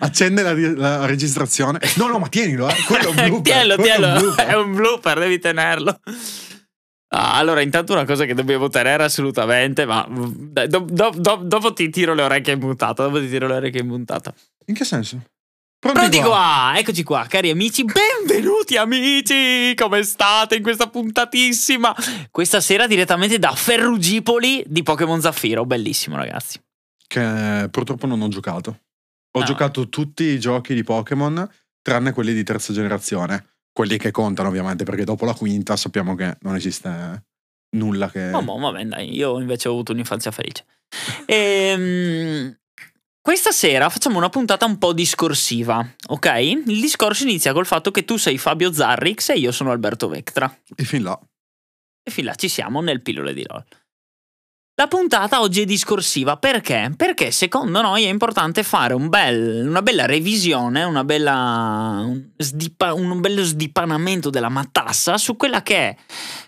Accende la, la registrazione. No, no, ma tienilo, eh. Quello è un blooper. tienilo, tienilo. È un blooper. È un blooper, devi tenerlo. Ah, allora, intanto una cosa che dobbiamo tenere assolutamente, ma dai, do- do- do- dopo ti tiro le orecchie in puntata. Dopo ti tiro le orecchie in puntata. In che senso? Pronti qua, eccoci qua, cari amici, benvenuti amici, come state in questa puntatissima? Questa sera direttamente da Ferrugipoli di Pokémon Zaffiro, bellissimo ragazzi. Che purtroppo non ho giocato. Ho No. giocato tutti i giochi di Pokémon, tranne quelli di terza generazione. Quelli che contano, ovviamente, perché dopo la quinta sappiamo che non esiste nulla che. Oh, boh, vabbè, dai, io invece ho avuto un'infanzia felice. Ehm, questa sera facciamo una puntata un po' discorsiva, ok? Il discorso inizia col fatto che tu sei Fabio Zarrix e io sono Alberto Vectra. E fin là. E fin là ci siamo nel pillole di LOL. La puntata oggi è discorsiva perché? Perché secondo noi è importante fare un bel- una bella revisione, una bella, un, sdipa- un bello sdipanamento della matassa su, quella che è,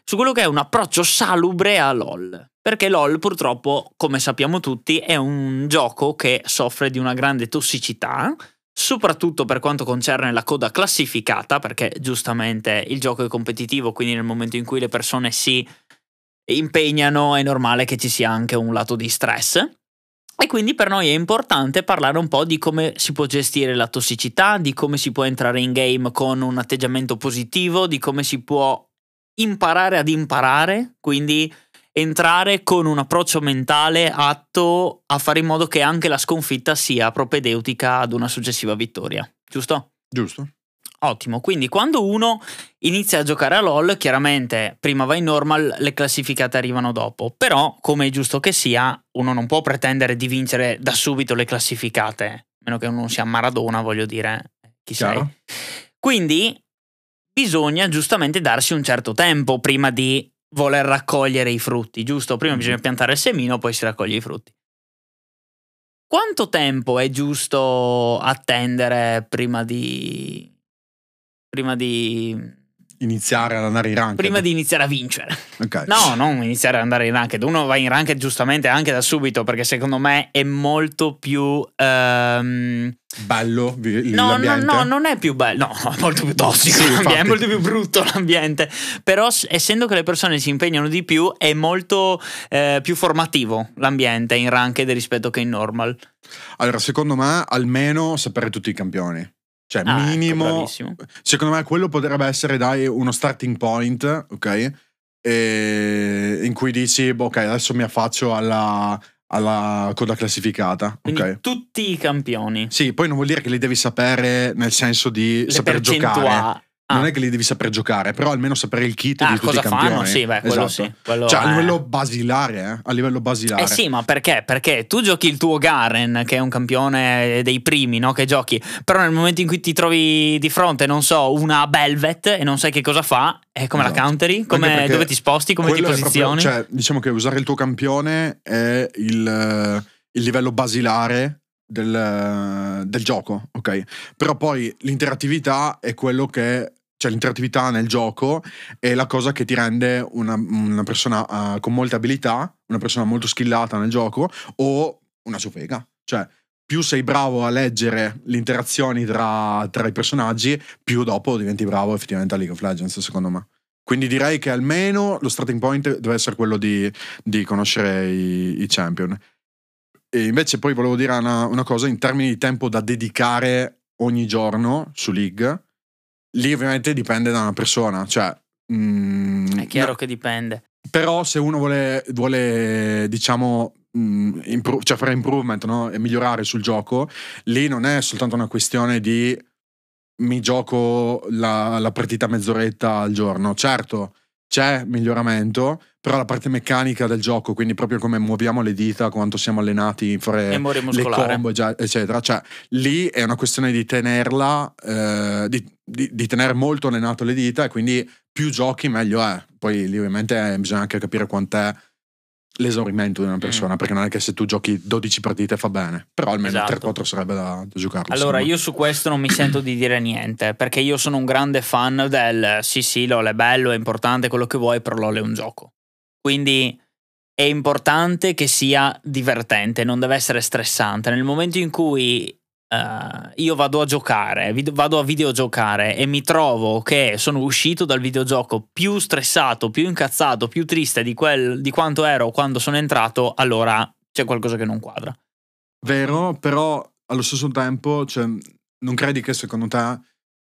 su quello che è un approccio salubre a LOL. Perché LOL purtroppo, come sappiamo tutti, è un gioco che soffre di una grande tossicità, soprattutto per quanto concerne la coda classificata, perché giustamente il gioco è competitivo, quindi nel momento in cui le persone si impegnano è normale che ci sia anche un lato di stress. E quindi per noi è importante parlare un po' di come si può gestire la tossicità, di come si può entrare in game con un atteggiamento positivo, di come si può imparare ad imparare, quindi entrare con un approccio mentale atto a fare in modo che anche la sconfitta sia propedeutica ad una successiva vittoria, giusto? Giusto? Ottimo, quindi quando uno inizia a giocare a LoL, chiaramente prima va in normal, le classificate arrivano dopo, però come è giusto che sia, uno non può pretendere di vincere da subito le classificate, a meno che uno non sia Maradona, voglio dire, chi Chiaro? sei. Quindi bisogna giustamente darsi un certo tempo prima di voler raccogliere i frutti, giusto? Prima bisogna piantare il semino, poi si raccoglie i frutti. Quanto tempo è giusto attendere prima di prima di Iniziare ad andare in rank. prima di iniziare a vincere? Ok. No, non iniziare ad andare in ranked. Uno va in ranked giustamente anche da subito perché secondo me è molto più ehm, Bello No, no, no, non è più bello, no, è molto più tossico, Sì, è molto più brutto l'ambiente, però essendo che le persone si impegnano di più è molto eh, più formativo l'ambiente in ranked rispetto che in normal. Allora, secondo me, almeno sapere tutti i campioni. Cioè, Ah, ecco, minimo. bravissimo. secondo me, quello potrebbe essere, dai, uno starting point, ok? E in cui dici, boh, ok, adesso mi affaccio alla, alla coda classificata, Quindi ok? tutti i campioni, Sì, poi non vuol dire che li devi sapere nel senso di le saper giocare. Ah. Non è che li devi saper giocare, però almeno sapere il kit Ah, di tutti cosa i campioni. fanno? Sì, beh, quello Esatto. sì. Quello Cioè, a è- livello basilare, eh? A livello basilare. Eh sì, ma perché? Perché tu giochi il tuo Garen, che è un campione dei primi, no? Che giochi. Però nel momento in cui ti trovi di fronte, non so, una Belvet e non sai che cosa fa, è come la Esatto. counteri? Come- Anche perché dove ti sposti? Come ti è proprio- posizioni? cioè, diciamo che usare il tuo campione è il, eh, il livello basilare del, del gioco, ok? Però poi l'interattività è quello che. Cioè, l'interattività nel gioco è la cosa che ti rende una, una persona eh, con molte abilità, una persona molto skillata nel gioco o una ciofega. Cioè, più sei bravo a leggere le interazioni tra, tra i personaggi, più dopo diventi bravo effettivamente a League of Legends, secondo me. Quindi direi che almeno lo starting point deve essere quello di, di conoscere i, i champion. E invece poi volevo dire una, una cosa in termini di tempo da dedicare ogni giorno su League. Lì ovviamente dipende da una persona, cioè... mm, È chiaro no, che dipende. però se uno vuole, vuole diciamo, mh, impro- cioè fare improvement no? e migliorare sul gioco, lì non è soltanto una questione di mi gioco la, la partita mezz'oretta al giorno. Certo, c'è miglioramento, però la parte meccanica del gioco, quindi proprio come muoviamo le dita, quanto siamo allenati a fare le combo, eccetera. Cioè, lì è una questione di tenerla, eh, di, di- di tenere molto allenato le dita e quindi più giochi meglio è. Poi lì ovviamente bisogna anche capire quant'è l'esaurimento di una persona, Mm. perché non è che se tu giochi 12 partite fa bene, però almeno Esatto. 3-4 sarebbe da, da giocarlo. Allora, io su questo non mi sento di dire niente, perché io sono un grande fan del sì, sì, LOL è bello, è importante quello che vuoi, però LOL è un gioco. Quindi è importante che sia divertente, non deve essere stressante. Nel momento in cui uh, io vado a giocare, vado a videogiocare e mi trovo che sono uscito dal videogioco più stressato, più incazzato, più triste di, quel, di quanto ero quando sono entrato, allora c'è qualcosa che non quadra. Vero, però allo stesso tempo, cioè, non credi che secondo te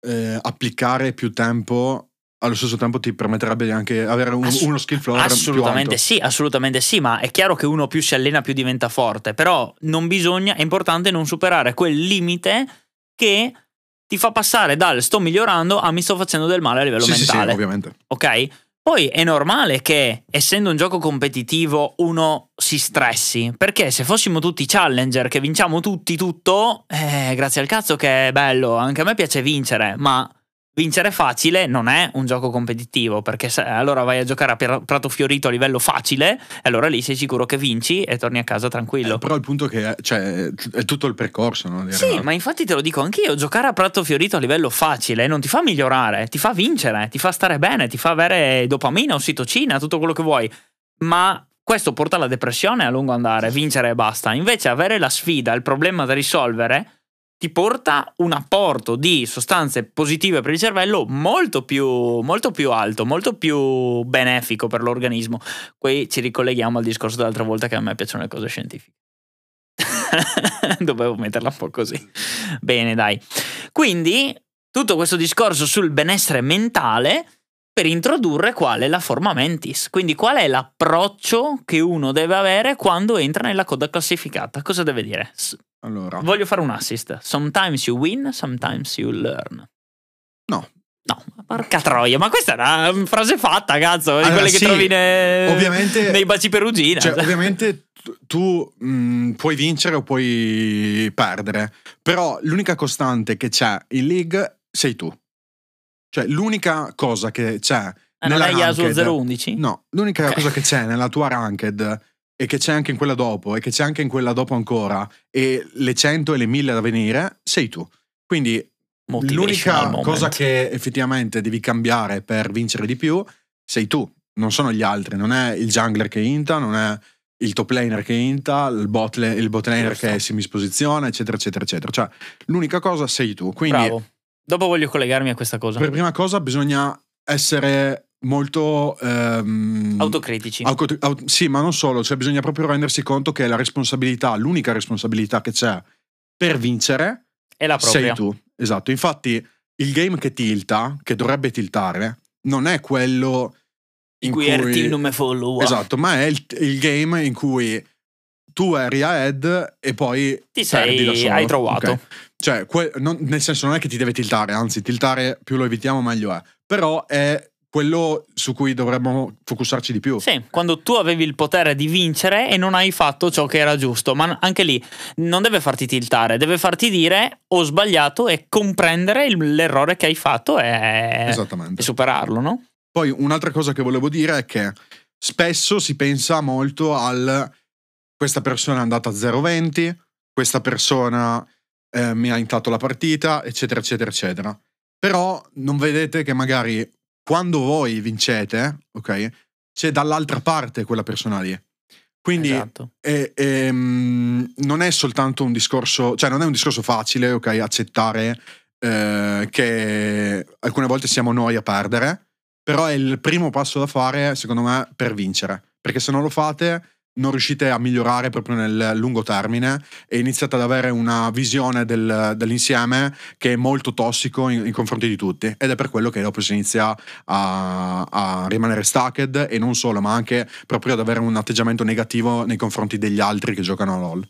eh, applicare più tempo allo stesso tempo ti permetterebbe di anche avere un, Ass- uno skill floor assolutamente sì assolutamente sì ma è chiaro che uno più si allena più diventa forte però non bisogna è importante non superare quel limite che ti fa passare dal sto migliorando a mi sto facendo del male a livello sì, mentale sì, sì, ovviamente. Ok? Poi è normale che, essendo un gioco competitivo, uno si stressi. Perché se fossimo tutti challenger che vinciamo tutti tutto, eh, grazie al cazzo che è bello, anche a me piace vincere, ma Vincere facile non è un gioco competitivo, perché se, allora vai a giocare a Prato Fiorito a livello facile, e allora lì sei sicuro che vinci e torni a casa tranquillo. Eh, però il punto è che è, cioè, è tutto il percorso, no? Sì, ma infatti te lo dico anch'io, giocare a Prato Fiorito a livello facile non ti fa migliorare, ti fa vincere, ti fa stare bene, ti fa avere dopamina, ossitocina, tutto quello che vuoi. Ma questo porta alla depressione a lungo andare, vincere e basta. Invece avere la sfida, il problema da risolvere ti porta un apporto di sostanze positive per il cervello molto più, molto più alto, molto più benefico per l'organismo. Qui ci ricolleghiamo al discorso dell'altra volta che a me piacciono le cose scientifiche. Dovevo metterla un po' così. Bene, dai. Quindi, tutto questo discorso sul benessere mentale per introdurre quale la forma mentis. Quindi qual è l'approccio che uno deve avere quando entra nella coda classificata? Cosa deve dire? Allora. Voglio fare un assist. Sometimes you win, sometimes you learn. No. No, porca troia, ma questa è una frase fatta, cazzo, di allora, quelle che sì, trovi ne... nei baci perugina. Cioè, ovviamente tu mh, mm, puoi vincere o puoi perdere, però l'unica costante che c'è in league sei tu. Cioè, l'unica cosa che c'è ah, nella non è Yasuo 011? No, l'unica okay. cosa che c'è nella tua ranked e che c'è anche in quella dopo e che c'è anche in quella dopo ancora e le 100 e le 1000 da venire sei tu. Quindi l'unica cosa che effettivamente devi cambiare per vincere di più sei tu, non sono gli altri, non è il jungler che inta, non è il top laner che inta, il bot, il bot laner Giusto. che è semisposizione, eccetera, eccetera, eccetera. Cioè, l'unica cosa sei tu. Quindi, Bravo. Dopo voglio collegarmi a questa cosa. Per prima cosa bisogna essere molto ehm, autocritici. Auto, aut, sì, ma non solo, cioè bisogna proprio rendersi conto che la responsabilità, l'unica responsabilità che c'è per vincere è la propria. Sei tu. Esatto, infatti il game che tilta, che dovrebbe tiltare, non è quello in, in cui, cui non me follow. Esatto, ma è il, il, game in cui tu eri ahead e poi ti sei hai trovato. Okay. Cioè, que, non, nel senso non è che ti deve tiltare, anzi, tiltare più lo evitiamo meglio è. Però è quello su cui dovremmo focusarci di più. Sì, quando tu avevi il potere di vincere e non hai fatto ciò che era giusto, ma anche lì non deve farti tiltare, deve farti dire ho sbagliato e comprendere il, l'errore che hai fatto e, e superarlo, no? Poi un'altra cosa che volevo dire è che spesso si pensa molto al questa persona è andata a 0-20, questa persona eh, mi ha intato la partita, eccetera, eccetera, eccetera. Però non vedete che magari quando voi vincete, ok, c'è dall'altra parte quella persona lì. Quindi esatto. è, è, mm, non è soltanto un discorso, cioè non è un discorso facile, ok, accettare eh, che alcune volte siamo noi a perdere, però è il primo passo da fare, secondo me, per vincere. Perché se non lo fate, non riuscite a migliorare proprio nel lungo termine e iniziate ad avere una visione del, dell'insieme che è molto tossico in, in, confronti di tutti ed è per quello che dopo si inizia a, a, rimanere stacked e non solo ma anche proprio ad avere un atteggiamento negativo nei confronti degli altri che giocano a LoL.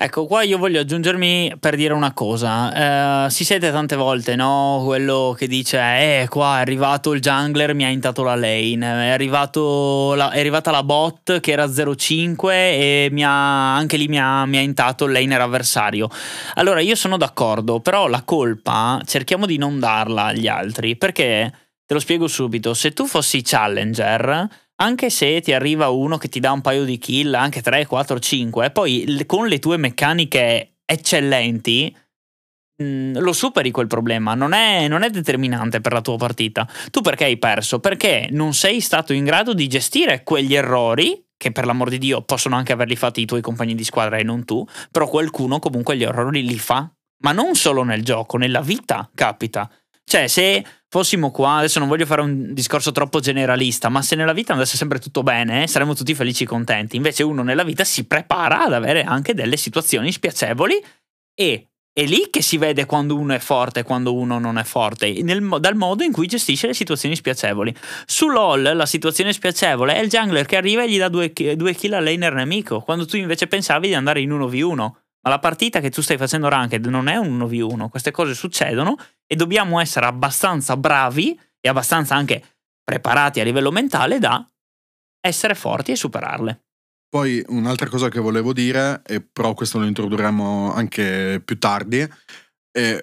Ecco, qua io voglio aggiungermi per dire una cosa. Eh, si sente tante volte, no? Quello che dice, eh, qua è arrivato il jungler, mi ha intato la lane, è, la, è arrivata la bot che era 0-5 e ha, anche lì mi ha, mi ha intato il laner avversario. Allora, io sono d'accordo, però la colpa cerchiamo di non darla agli altri, perché, te lo spiego subito, se tu fossi challenger anche se ti arriva uno che ti dà un paio di kill, anche 3, 4, 5, poi con le tue meccaniche eccellenti mm, lo superi quel problema, non è, non è, determinante per la tua partita. Tu perché hai perso? Perché non sei stato in grado di gestire quegli errori che per l'amor di Dio possono anche averli fatti i tuoi compagni di squadra e non tu, però qualcuno comunque gli errori li fa. Ma non solo nel gioco, nella vita capita. Cioè, se fossimo qua, adesso non voglio fare un discorso troppo generalista, ma se nella vita andasse sempre tutto bene, saremmo tutti felici e contenti. Invece uno nella vita si prepara ad avere anche delle situazioni spiacevoli e è lì che si vede quando uno è forte e quando uno non è forte, nel, dal modo in cui gestisce le situazioni spiacevoli. Su LOL la situazione spiacevole è il jungler che arriva e gli dà due, due kill al laner nemico, quando tu invece pensavi di andare in 1v1. Ma la partita che tu stai facendo ranked non è un 1v1, queste cose succedono e dobbiamo essere abbastanza bravi e abbastanza anche preparati a livello mentale da essere forti e superarle. Poi un'altra cosa che volevo dire, e però questo lo introdurremo anche più tardi, è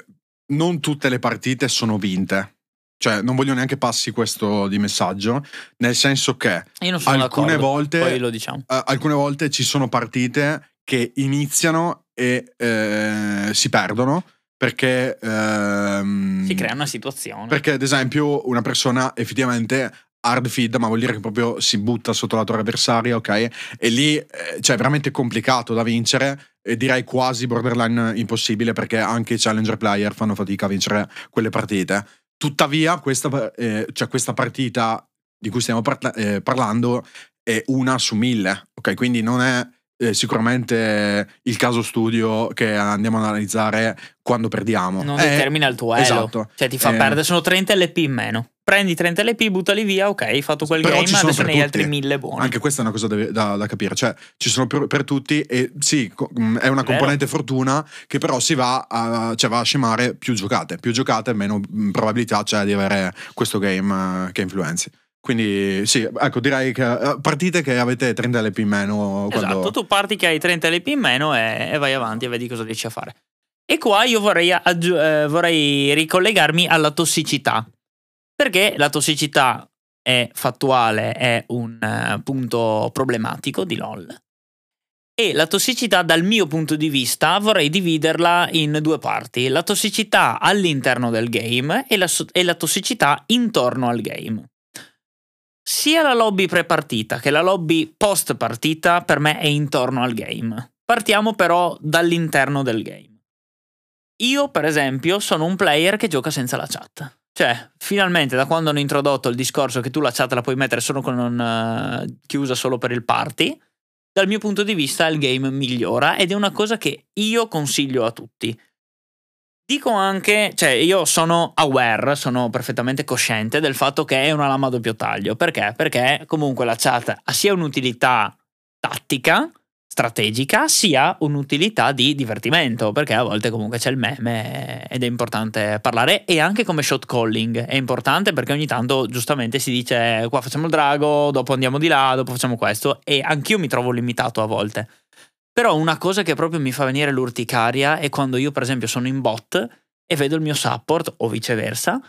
non tutte le partite sono vinte. Cioè, non voglio neanche passi questo di messaggio, nel senso che alcune volte, diciamo. uh, alcune volte ci sono partite che iniziano e eh, si perdono perché ehm, si crea una situazione. Perché, ad esempio, una persona effettivamente hard feed, ma vuol dire che proprio si butta sotto la torre avversaria, ok? E lì eh, cioè, è veramente complicato da vincere e direi quasi borderline impossibile perché anche i challenger player fanno fatica a vincere quelle partite. Tuttavia, questa, eh, cioè, questa partita di cui stiamo parla- eh, parlando è una su mille, ok? Quindi non è eh, sicuramente il caso studio che andiamo ad analizzare quando perdiamo. Non eh, determina il tuo elo. Esatto. Cioè ti fa eh, perdere, sono 30 LP in meno prendi 30 LP, buttali via, ok, hai fatto quel game, adesso ne hai altri 1000 buoni. Anche questa è una cosa da, da capire, cioè ci sono per, per, tutti e sì, mm, è una componente Vero. fortuna che però si va a, cioè va a scemare più giocate, più giocate meno mm, probabilità c'è di avere questo game eh, che influenzi. Quindi sì, ecco, direi che eh, partite che avete 30 LP in meno. Quando... Esatto, tu parti che hai 30 LP in meno e, e vai avanti e vedi cosa riesci a fare. E qua io vorrei, aggi- eh, vorrei ricollegarmi alla tossicità. Perché la tossicità è fattuale, è un uh, punto problematico di LOL. E la tossicità dal mio punto di vista vorrei dividerla in due parti, la tossicità all'interno del game e la, e la tossicità intorno al game. Sia la lobby pre-partita che la lobby post-partita per me è intorno al game. Partiamo però dall'interno del game. Io, per esempio, sono un player che gioca senza la chat. Cioè, finalmente da quando hanno introdotto il discorso che tu la chat la puoi mettere solo con un, uh, chiusa solo per il party, dal mio punto di vista il game migliora ed è una cosa che io consiglio a tutti. Dico anche, cioè io sono aware, sono perfettamente cosciente del fatto che è una lama a doppio taglio. Perché? Perché comunque la chat ha sia un'utilità tattica, strategica sia un'utilità di divertimento, perché a volte comunque c'è il meme ed è importante parlare e anche come shot calling è importante perché ogni tanto giustamente si dice qua facciamo il drago, dopo andiamo di là, dopo facciamo questo e anch'io mi trovo limitato a volte. Però una cosa che proprio mi fa venire l'urticaria è quando io per esempio sono in bot e vedo il mio support o viceversa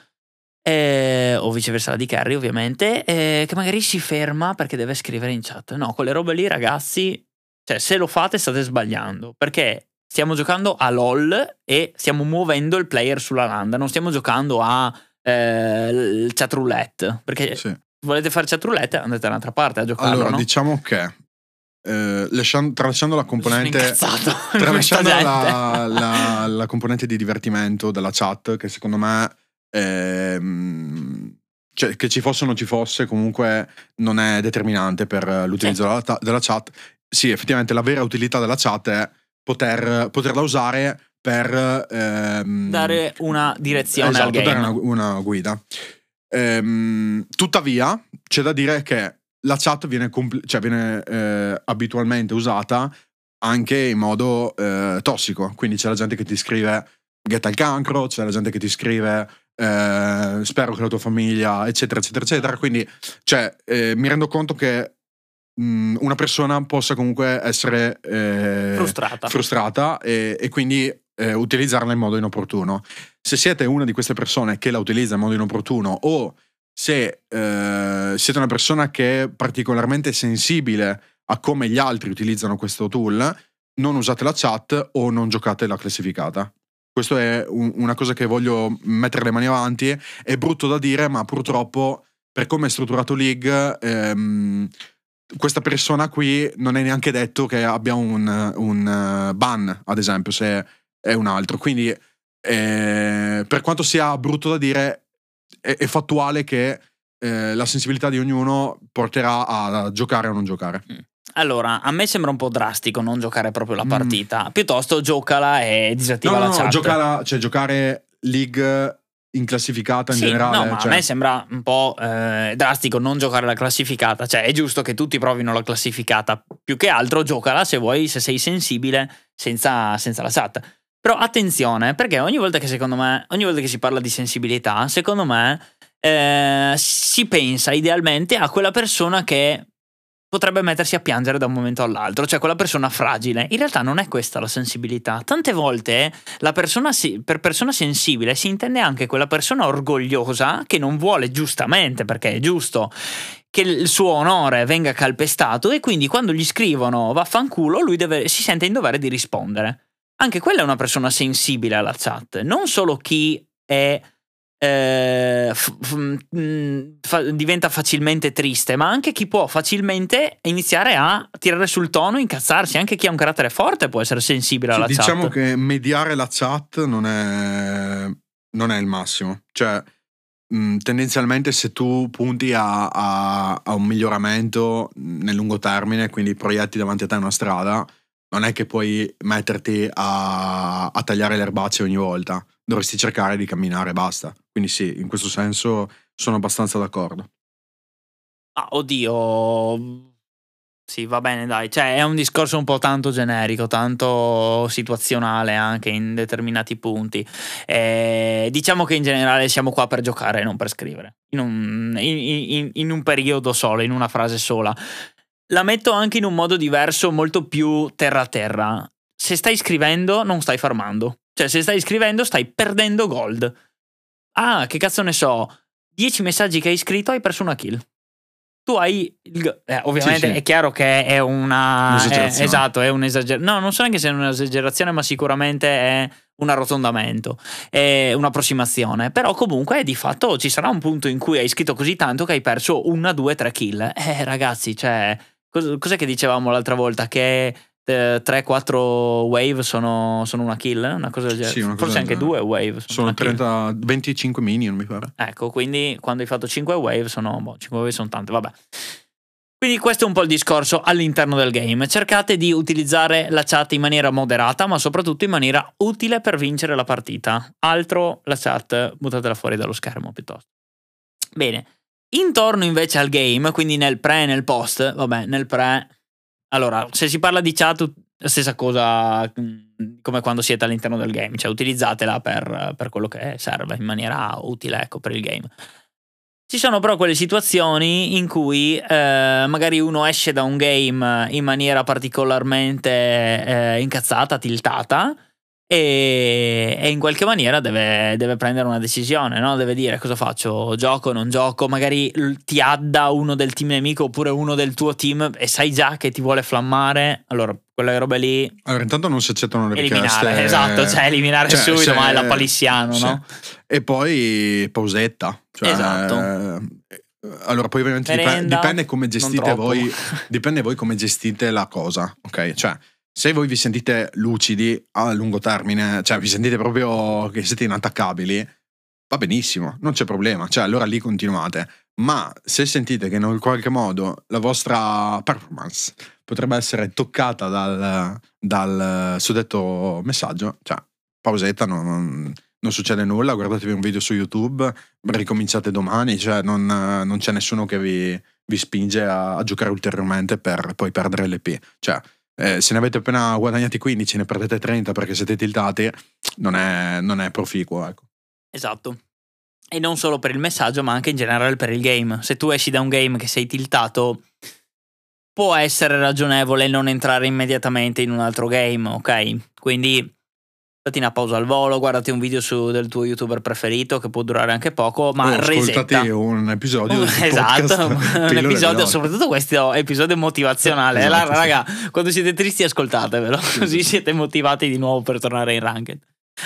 eh, o viceversa la di Carry ovviamente, eh, che magari si ferma perché deve scrivere in chat. No, quelle robe lì ragazzi cioè, se lo fate state sbagliando, perché stiamo giocando a LOL e stiamo muovendo il player sulla landa, non stiamo giocando a eh, il chat roulette, perché sì. volete fare chat roulette andate da un'altra parte a giocare. Allora, no? diciamo che eh, lasciando, tralasciando la componente tralasciando la, la, la, componente di divertimento della chat che secondo me ehm, cioè, che ci fosse o non ci fosse comunque non è determinante per l'utilizzo sì. della, della, chat sì, effettivamente la vera utilità della chat è poter, poterla usare per ehm, dare una direzione esatto, dare una, una guida. Ehm, tuttavia, c'è da dire che la chat viene, compl- cioè viene eh, abitualmente usata anche in modo eh, tossico. Quindi c'è la gente che ti scrive get al cancro, c'è la gente che ti scrive eh, spero che la tua famiglia, eccetera, eccetera, eccetera. Quindi, cioè, eh, mi rendo conto che mh, una persona possa comunque essere eh, frustrata, frustrata e, e quindi eh, utilizzarla in modo inopportuno. Se siete una di queste persone che la utilizza in modo inopportuno o se eh, siete una persona che è particolarmente sensibile a come gli altri utilizzano questo tool, non usate la chat o non giocate la classificata. Questo è un, una cosa che voglio mettere le mani avanti. È brutto da dire, ma purtroppo, per come è strutturato League, ehm, questa persona qui non è neanche detto che abbia un, un ban, ad esempio, se è un altro. Quindi, eh, per quanto sia brutto da dire, è, è fattuale che eh, la sensibilità di ognuno porterà a giocare o non giocare. Mm. Allora, a me sembra un po' drastico non giocare proprio la mm. partita. Mm. Piuttosto giocala e disattiva no, la no, chat. Giocare, cioè giocare League in classificata in sì, generale. No, ma cioè... a me sembra un po' eh, drastico non giocare la classificata. Cioè, è giusto che tutti provino la classificata. Più che altro, giocala se vuoi, se sei sensibile, senza, senza la chat. Però attenzione, perché ogni volta che secondo me, ogni volta che si parla di sensibilità, secondo me eh, si pensa idealmente a quella persona che potrebbe mettersi a piangere da un momento all'altro, cioè quella persona fragile. In realtà non è questa la sensibilità. Tante volte persona per persona sensibile si intende anche quella persona orgogliosa che non vuole giustamente, perché è giusto, che il suo onore venga calpestato e quindi quando gli scrivono vaffanculo lui deve, si sente in dovere di rispondere. Anche quella è una persona sensibile alla chat, non solo chi è eh, f- f- mm, fa- diventa facilmente triste, ma anche chi può facilmente iniziare a tirare sul tono, incazzarsi. Anche chi ha un carattere forte può essere sensibile alla diciamo chat. Diciamo che mediare la chat non è, non è il massimo. Cioè, mh, mm, tendenzialmente, se tu punti a, a, a un miglioramento nel lungo termine, quindi proietti davanti a te una strada, non è che puoi metterti a, a tagliare le erbacce ogni volta dovresti cercare di camminare e basta. Quindi sì, in questo senso sono abbastanza d'accordo. Ah, oddio. Sì, va bene, dai. Cioè, è un discorso un po' tanto generico, tanto situazionale anche in determinati punti. Eh, diciamo che in generale siamo qua per giocare e non per scrivere. In un, in, in, in un periodo solo, in una frase sola. La metto anche in un modo diverso, molto più terra-terra. Se stai scrivendo, non stai farmando. Cioè, se stai scrivendo, stai perdendo gold. Ah, che cazzo ne so. 10 messaggi che hai scritto, hai perso una kill. Tu hai. Il, eh, ovviamente sì, sì. è chiaro che è una. È, esatto, è un'esagerazione. No, non so neanche se è un'esagerazione, ma sicuramente è un arrotondamento, è un'approssimazione. Però comunque di fatto ci sarà un punto in cui hai scritto così tanto che hai perso una, due, tre kill. Eh, ragazzi, cioè. Cos'è che dicevamo l'altra volta? Che 3-4 wave sono, sono, una kill, una cosa del genere. Sì, Forse cosa anche due wave. Sono, sono 30, 25 minion, mi pare. Ecco, quindi quando hai fatto 5 wave sono, boh, 5 wave sono tante, vabbè. Quindi questo è un po' il discorso all'interno del game. Cercate di utilizzare la chat in maniera moderata, ma soprattutto in maniera utile per vincere la partita. Altro la chat, buttatela fuori dallo schermo piuttosto. Bene. Intorno invece al game, quindi nel pre e nel post, vabbè, nel pre allora, se si parla di chat, la stessa cosa mm, come quando siete all'interno del game, cioè utilizzatela per, per quello che serve in maniera utile ecco, per il game. Ci sono però quelle situazioni in cui eh, magari uno esce da un game in maniera particolarmente eh, incazzata, tiltata, e, e, in qualche maniera deve, deve prendere una decisione, no? deve dire cosa faccio, gioco, non gioco, magari ti adda uno del team nemico oppure uno del tuo team e sai già che ti vuole flammare, allora quelle robe lì... Allora intanto non si accettano le eliminare, richieste. Esatto, cioè eliminare cioè, subito, se, ma è la palissiano, sì. no? E poi pausetta. Cioè, esatto. Allora, poi ovviamente Merenda, dipende come gestite voi, dipende voi come gestite la cosa, ok? Cioè se voi vi sentite lucidi a lungo termine, cioè vi sentite proprio che siete inattaccabili, va benissimo, non c'è problema, cioè allora lì continuate. Ma se sentite che in qualche modo la vostra performance potrebbe essere toccata dal, dal suddetto messaggio, cioè pausetta, non, non, succede nulla, guardatevi un video su YouTube, ricominciate domani, cioè non, non c'è nessuno che vi, vi spinge a, a, giocare ulteriormente per poi perdere l'EP. Cioè, eh, se ne avete appena guadagnati 15 ne perdete 30 perché siete tiltati, non è, non è proficuo. Ecco. Esatto. E non solo per il messaggio, ma anche in generale per il game. Se tu esci da un game che sei tiltato, può essere ragionevole non entrare immediatamente in un altro game, ok? Quindi Fatti una pausa al volo, guardati un video su, del tuo youtuber preferito che può durare anche poco, ma oh, resetta. un episodio Esatto, un episodio, soprattutto questo episodio motivazionale. Esatto, la, sì. raga, quando siete tristi ascoltatevelo, così siete motivati di nuovo per tornare in ranked.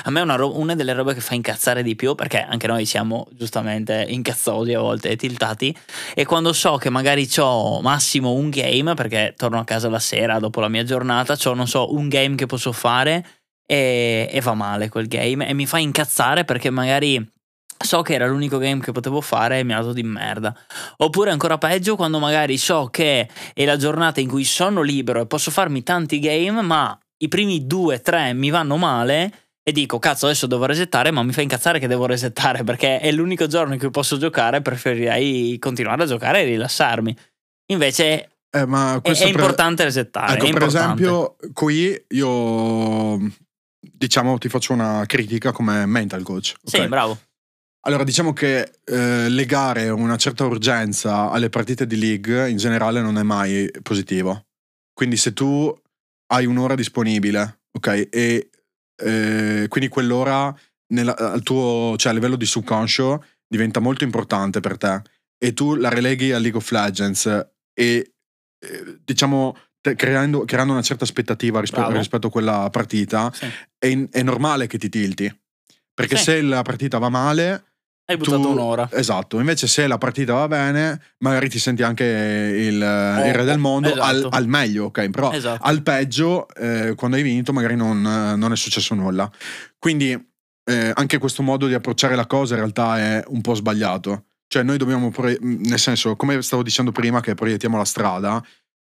A me una, ro- una delle robe che fa incazzare di più, perché anche noi siamo giustamente incazzosi a volte e tiltati, è quando so che magari ho massimo un game, perché torno a casa la sera dopo la mia giornata, ho non so un game che posso fare e, e va male quel game e mi fa incazzare perché magari so che era l'unico game che potevo fare e mi ha dato di merda. Oppure ancora peggio quando magari so che è la giornata in cui sono libero e posso farmi tanti game, ma i primi due, tre mi vanno male e dico cazzo adesso devo resettare ma mi fa incazzare che devo resettare perché è l'unico giorno in cui posso giocare preferirei continuare a giocare e rilassarmi invece Eh, è, è per- importante resettare Ecco, per importante. esempio, qui io diciamo ti faccio una critica come mental coach. ok? sì bravo Allora, diciamo che eh, legare una certa urgenza alle partite di league in generale non è mai positivo. Quindi se tu hai un'ora disponibile, ok, e eh, quindi quell'ora nella- al tuo, cioè a livello di subconscio diventa molto importante per te e tu la releghi a League of Legends e eh, diciamo creando, creando una certa aspettativa rispe- Bravo. rispetto a quella partita, Sì. è, è normale che ti tilti. Perché Sì. se la partita va male, hai buttato tu- un'ora Esatto, invece se la partita va bene, magari ti senti anche il, il re del mondo al, esatto. al meglio, ok? Però esatto al peggio, eh, quando hai vinto, magari non, non è successo nulla. Quindi eh, anche questo modo di approcciare la cosa in realtà è un po' sbagliato. Cioè noi dobbiamo, pro- nel senso, come stavo dicendo prima che proiettiamo la strada,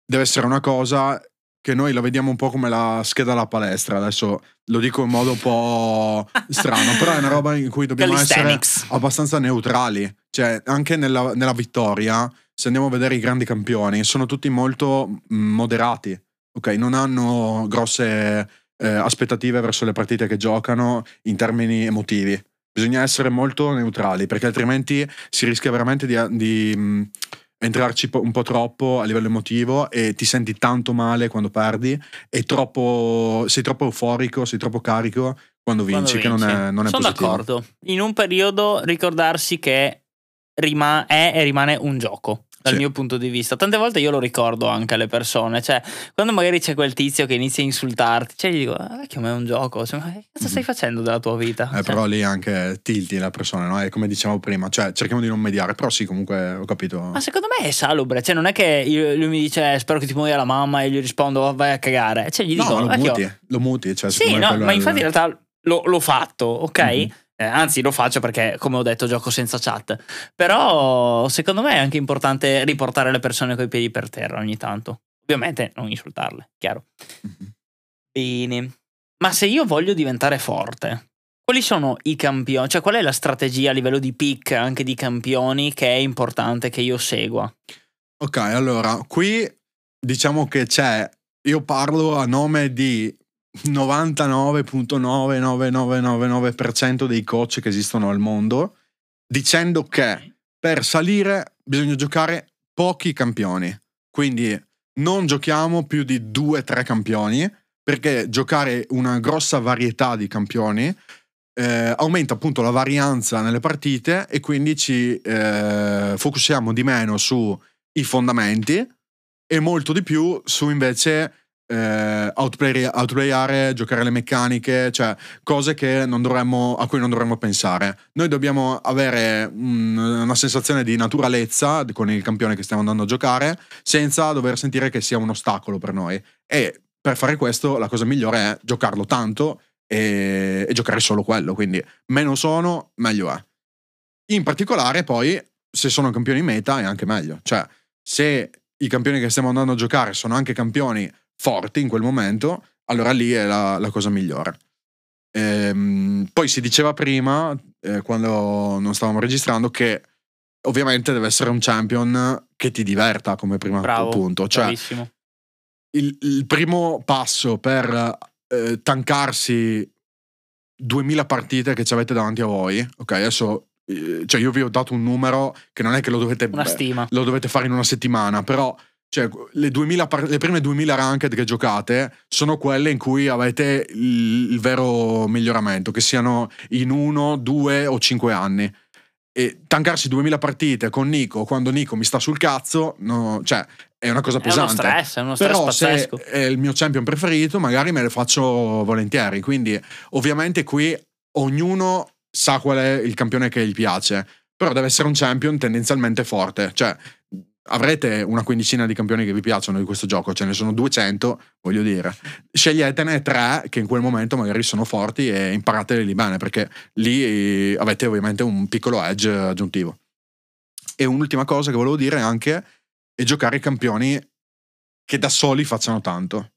deve essere una cosa che noi la vediamo un po' come la scheda alla palestra. Adesso lo dico in modo un po' strano, però è una roba in cui dobbiamo essere abbastanza neutrali. Cioè, anche nella, nella vittoria, se andiamo a vedere i grandi campioni, sono tutti molto mm, moderati. Ok, non hanno grosse eh, aspettative verso le partite che giocano in termini emotivi. Bisogna essere molto neutrali perché altrimenti si rischia veramente di, di, mh, entrarci un po' troppo a livello emotivo e ti senti tanto male quando perdi e troppo, sei troppo euforico, sei troppo carico quando vinci, Quando che non vinci. è, non è sono positivo. d'accordo in un periodo ricordarsi che rima- è e rimane un gioco dal Sì. mio punto di vista. Tante volte io lo ricordo anche alle persone, cioè quando magari c'è quel tizio che inizia a insultarti, cioè gli dico, ah, vecchio, ma è un gioco, cioè, ma che cazzo stai facendo della tua vita? Eh, Cioè, però lì anche tilti la persona, no? È come dicevamo prima, cioè cerchiamo di non mediare, però sì, comunque ho capito. Ma secondo me è salubre, cioè non è che io- lui mi dice spero che ti muoia la mamma e gli rispondo vai a cagare, cioè gli dico, no, lo "Vecchio, muti, lo muti, cioè Sì, me no, ma infatti in realtà l'ho, l'ho fatto, ok? Mhm. Eh, anzi, lo faccio perché, come ho detto, gioco senza chat. Però secondo me è anche importante riportare le persone coi piedi per terra ogni tanto. Ovviamente non insultarle, chiaro. Mhm. Bene. Ma se io voglio diventare forte, quali sono i campioni? Cioè, qual è la strategia a livello di pick anche di campioni che è importante che io segua? Ok, allora, qui diciamo che c'è, io parlo a nome di 99.99999% dei coach che esistono al mondo, dicendo che per salire bisogna giocare pochi campioni. Quindi non giochiamo più di due o tre campioni, perché giocare una grossa varietà di campioni eh, aumenta appunto la varianza nelle partite e quindi ci eh, focussiamo di meno sui fondamenti e molto di più su invece eh, outplay- outplayare, giocare le meccaniche, cioè cose dovremmo, a cui non dovremmo pensare. Noi dobbiamo avere un- una sensazione di naturalezza con il campione che stiamo andando a giocare senza dover sentire che sia un ostacolo per noi. E per fare questo la cosa migliore è giocarlo tanto e, e giocare solo quello. Quindi meno sono, meglio è. In particolare, poi, se sono campioni meta è anche meglio. Cioè, se i campioni che stiamo andando a giocare sono anche campioni forti in quel momento, allora lì è la, la cosa migliore. Ehm, poi si diceva prima, eh, quando non stavamo registrando, che ovviamente deve essere un champion che ti diverta come primo punto. Cioè, il, il primo passo per eh, tancarsi 2000 partite che ci avete davanti a voi, ok, adesso eh, cioè io vi ho dato un numero che non è che lo dovete, beh, lo dovete fare in una settimana, però cioè, le, 2000 par- le prime 2000 ranked che giocate sono quelle in cui avete il, il vero miglioramento, che siano in uno, due o cinque anni. e tancarsi 2000 partite con Nico quando Nico mi sta sul cazzo, no, cioè è una cosa pesante. È uno stress, è uno stress Però pazzesco. se è il mio champion preferito, magari me le faccio volentieri. Quindi, ovviamente, qui ognuno sa qual è il campione che gli piace. Però deve essere un champion tendenzialmente forte. Cioè, avrete una quindicina di campioni che vi piacciono di questo gioco, ce ne sono 200, voglio dire. Sceglietene tre che in quel momento magari sono forti e imparateli lì bene, perché lì avete ovviamente un piccolo edge aggiuntivo. E un'ultima cosa che volevo dire anche è giocare campioni che da soli facciano tanto.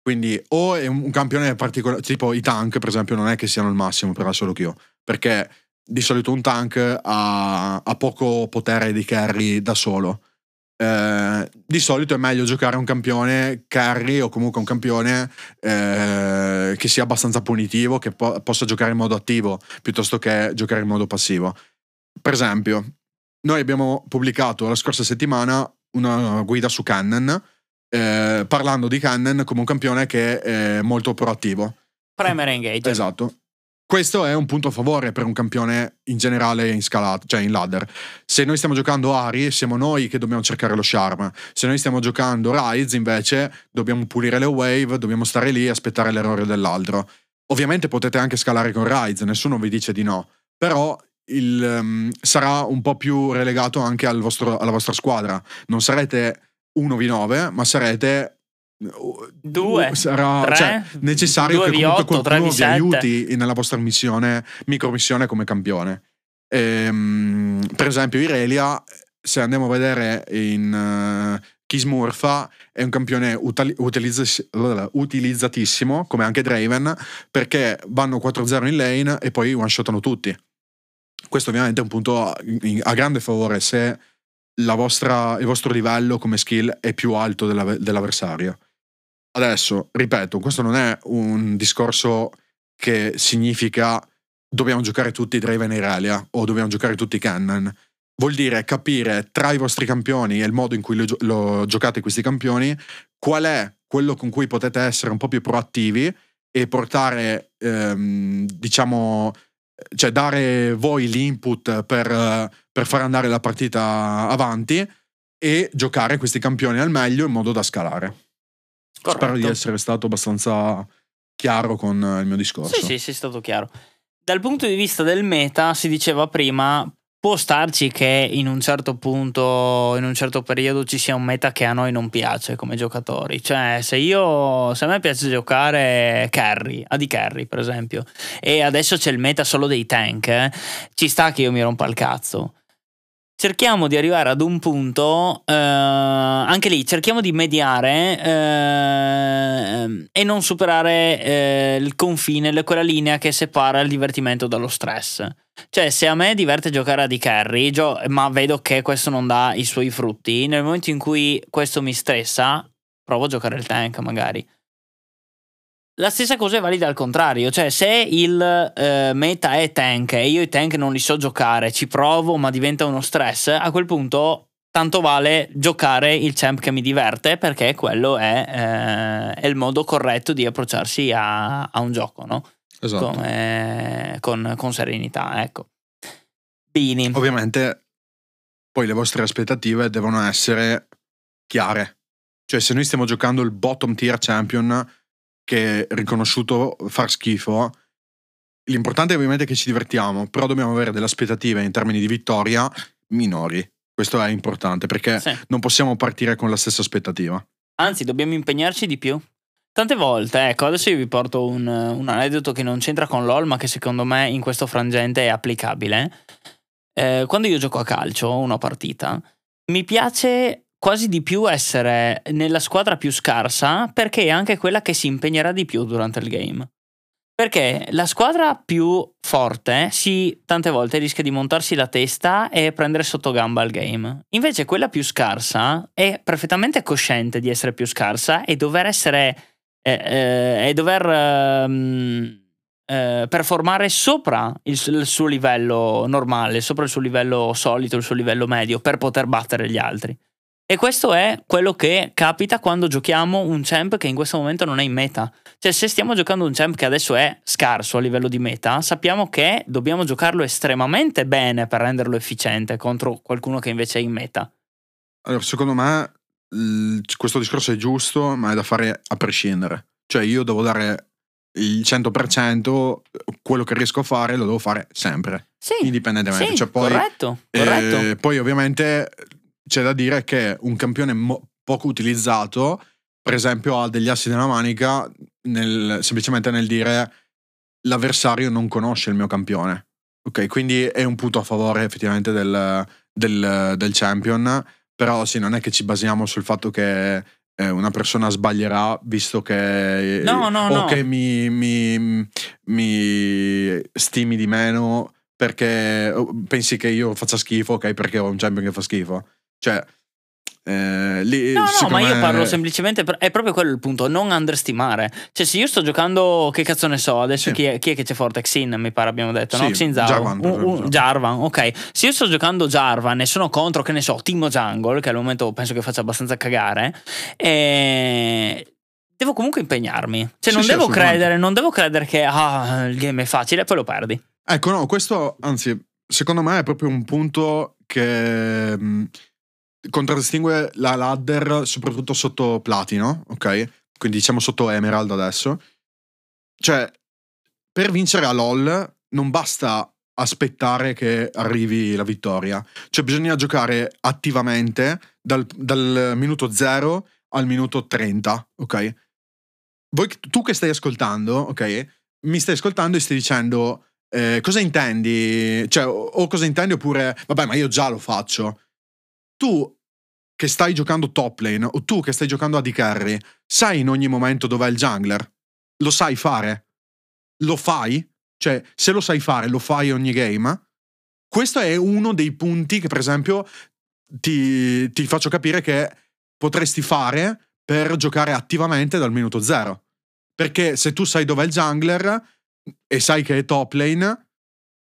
Quindi o è un campione particolare, tipo i tank per esempio non è che siano il massimo per la solo io, perché di solito un tank ha, ha poco potere di carry da solo. Eh, di solito è meglio giocare un campione carry o comunque un campione eh, che sia abbastanza punitivo, che po- possa giocare in modo attivo piuttosto che giocare in modo passivo. Per esempio, noi abbiamo pubblicato la scorsa settimana una guida su Cannon eh, parlando di Cannon come un campione che è molto proattivo. Primary engage. Esatto. Questo è un punto a favore per un campione in generale in scalata, cioè in ladder. Se noi stiamo giocando Ari, siamo noi che dobbiamo cercare lo charm. Se noi stiamo giocando Rise, invece, dobbiamo pulire le wave, dobbiamo stare lì e aspettare l'errore dell'altro. Ovviamente potete anche scalare con Rise, nessuno vi dice di no. Però il, um, sarà un po' più relegato anche al vostro, alla vostra squadra. Non sarete 1v9, ma sarete due sarà tre, cioè, necessario che comunque 8, qualcuno vi 7. aiuti nella vostra missione, micromissione come campione. Ehm, per esempio, Irelia, se andiamo a vedere in uh, Kismurfa, è un campione utilizz- utilizzatissimo, come anche Draven, perché vanno 4-0 in lane e poi one-shotano tutti. Questo ovviamente è un punto a, a grande favore se vostra, il vostro livello come skill è più alto della, dell'avversario. Adesso, ripeto, questo non è un discorso che significa dobbiamo giocare tutti Draven e Irelia o dobbiamo giocare tutti Cannon. Vuol dire capire tra i vostri campioni e il modo in cui lo, lo giocate questi campioni qual è quello con cui potete essere un po' più proattivi e portare, ehm, diciamo, cioè dare voi l'input per, per far andare la partita avanti e giocare questi campioni al meglio in modo da scalare. Corretto. Spero di essere stato abbastanza chiaro con il mio discorso. Sì, sì, sì, è stato chiaro. Dal punto di vista del meta, si diceva prima, può starci che in un certo punto, in un certo periodo ci sia un meta che a noi non piace come giocatori. Cioè, se io, se a me piace giocare carry, AD carry per esempio, e adesso c'è il meta solo dei tank, eh, ci sta che io mi rompa il cazzo. Cerchiamo di arrivare ad un punto, eh, anche lì cerchiamo di mediare eh, e non superare eh, il confine, quella linea che separa il divertimento dallo stress. Cioè, se a me diverte giocare a di carry, gio- ma vedo che questo non dà i suoi frutti, nel momento in cui questo mi stressa, provo a giocare il tank magari. La stessa cosa è valida al contrario, cioè se il eh, meta è tank e io i tank non li so giocare, ci provo ma diventa uno stress, a quel punto tanto vale giocare il champ che mi diverte perché quello è, eh, è il modo corretto di approcciarsi a, a un gioco, no? Esatto. Come, con, con serenità, ecco. Bini. Ovviamente poi le vostre aspettative devono essere chiare. Cioè se noi stiamo giocando il bottom tier champion che è riconosciuto far schifo, l'importante è ovviamente che ci divertiamo, però dobbiamo avere delle aspettative in termini di vittoria minori. Questo è importante perché Sì. non possiamo partire con la stessa aspettativa. Anzi, dobbiamo impegnarci di più. Tante volte, ecco, adesso io vi porto un, un aneddoto che non c'entra con LOL, ma che secondo me in questo frangente è applicabile. Eh, quando io gioco a calcio, una partita, mi piace quasi di più essere nella squadra più scarsa perché è anche quella che si impegnerà di più durante il game. Perché la squadra più forte si tante volte rischia di montarsi la testa e prendere sotto gamba il game. Invece quella più scarsa è perfettamente cosciente di essere più scarsa e dover essere eh, eh, e dover ehm, eh, performare sopra il, il suo livello normale, sopra il suo livello solito, il suo livello medio per poter battere gli altri. E questo è quello che capita quando giochiamo un champ che in questo momento non è in meta. Cioè, se stiamo giocando un champ che adesso è scarso a livello di meta, sappiamo che dobbiamo giocarlo estremamente bene per renderlo efficiente contro qualcuno che invece è in meta. Allora, secondo me questo discorso è giusto, ma è da fare a prescindere. Cioè, io devo dare il 100%, quello che riesco a fare lo devo fare sempre, Sì, indipendentemente. sì, Cioè, poi, corretto, corretto. eh, poi ovviamente c'è da dire che un campione mo- poco utilizzato, per esempio, ha degli assi nella manica nel- semplicemente nel dire l'avversario non conosce il mio campione. Ok, quindi è un punto a favore effettivamente del, del- del champion, però sì, non è che ci basiamo sul fatto che eh, una persona sbaglierà visto che No, no, o no. che mi, mi- mi stimi di meno perché oh, pensi che io faccia schifo, ok? Perché ho un champion che fa schifo. Cioè, eh, lì, No, no, ma io parlo semplicemente. per- è proprio quello il punto, non underestimare. Cioè, se io sto giocando, che cazzo ne so, adesso Sì. chi, è, chi è che c'è forte? Xin, mi pare abbiamo detto, no? Sì, Xin Zhao. Jarvan, Un- un-. Jarvan, ok. Se io sto giocando Jarvan e sono contro, che ne so, Timo Jungle, che al momento penso che faccia abbastanza cagare, e devo comunque impegnarmi. Cioè, non sì, devo credere, non devo credere che ah, il game è facile e poi lo perdi. Ecco, no, questo, anzi, secondo me è proprio un punto che mh, contraddistingue la ladder soprattutto sotto platino, ok? Quindi diciamo sotto emerald adesso. Cioè, per vincere a LoL non basta aspettare che arrivi la vittoria. Cioè, bisogna giocare attivamente dal, dal minuto 0 al minuto 30, ok? Voi, tu che stai ascoltando, ok? Mi stai ascoltando e stai dicendo eh, cosa intendi? Cioè, o, o cosa intendi oppure, vabbè, ma io già lo faccio. Tu che stai giocando top lane o tu che stai giocando AD carry, sai in ogni momento dov'è il jungler? Lo sai fare? Lo fai? Cioè, se lo sai fare, lo fai ogni game? Questo è uno dei punti che, per esempio, ti, ti faccio capire che potresti fare per giocare attivamente dal minuto zero. Perché se tu sai dov'è il jungler e sai che è top lane,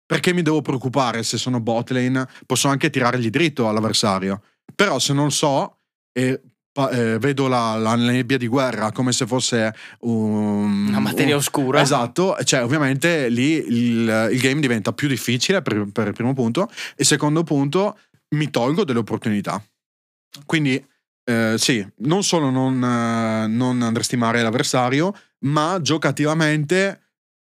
perché mi devo preoccupare se sono bot lane? Posso anche tirargli dritto all'avversario. Però se non so e eh, vedo la, la nebbia di guerra come se fosse un, Una materia un- oscura. Esatto, cioè ovviamente lì il, il game diventa più difficile per, per il primo punto e secondo punto mi tolgo delle opportunità. Quindi eh, sì, non solo non, eh, non underestimare l'avversario, ma gioca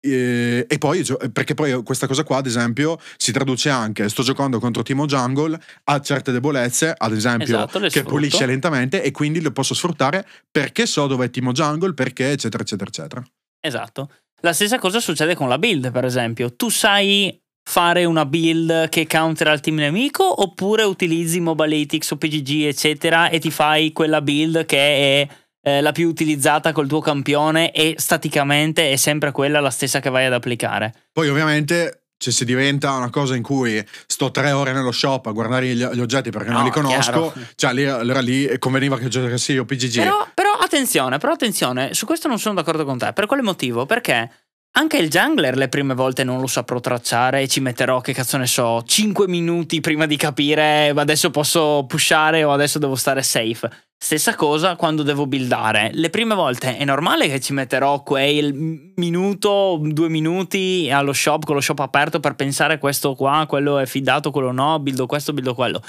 eh, e poi, perché poi questa cosa qua, ad esempio, si traduce anche: sto giocando contro Timo Jungle, ha certe debolezze, ad esempio, Esatto, che sfrutto. pulisce lentamente, e quindi lo posso sfruttare perché so dove è Timo Jungle, perché, eccetera, eccetera, eccetera. Esatto. La stessa cosa succede con la build, per esempio. Tu sai fare una build che countera il team nemico oppure utilizzi Mobalytics o PGG, eccetera, e ti fai quella build che è eh, la più utilizzata col tuo campione e staticamente è sempre quella la stessa che vai ad applicare. Poi, ovviamente. Cioè, se diventa una cosa in cui sto tre ore nello shop a guardare gli, gli oggetti perché non No, li conosco, chiaro. cioè lì, allora lì conveniva che giocassi io PGG. Però, però attenzione, però attenzione, su questo non sono d'accordo con te. Per quale motivo? Perché anche il jungler le prime volte non lo saprò tracciare e ci metterò, che cazzo ne so, 5 minuti prima di capire adesso posso pushare o adesso devo stare safe. Stessa cosa quando devo buildare. Le prime volte è normale che ci metterò quel minuto, due minuti allo shop con lo shop aperto per pensare questo qua, quello è fidato, quello no, buildo questo, buildo quello.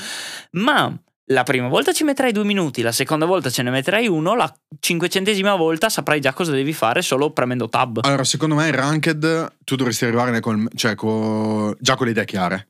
Ma la prima volta ci metterai due minuti, la seconda volta ce ne metterai uno, la cinquecentesima volta saprai già cosa devi fare solo premendo tab. Allora, secondo me in Ranked tu dovresti arrivare col- cioè, co- già con le idee chiare.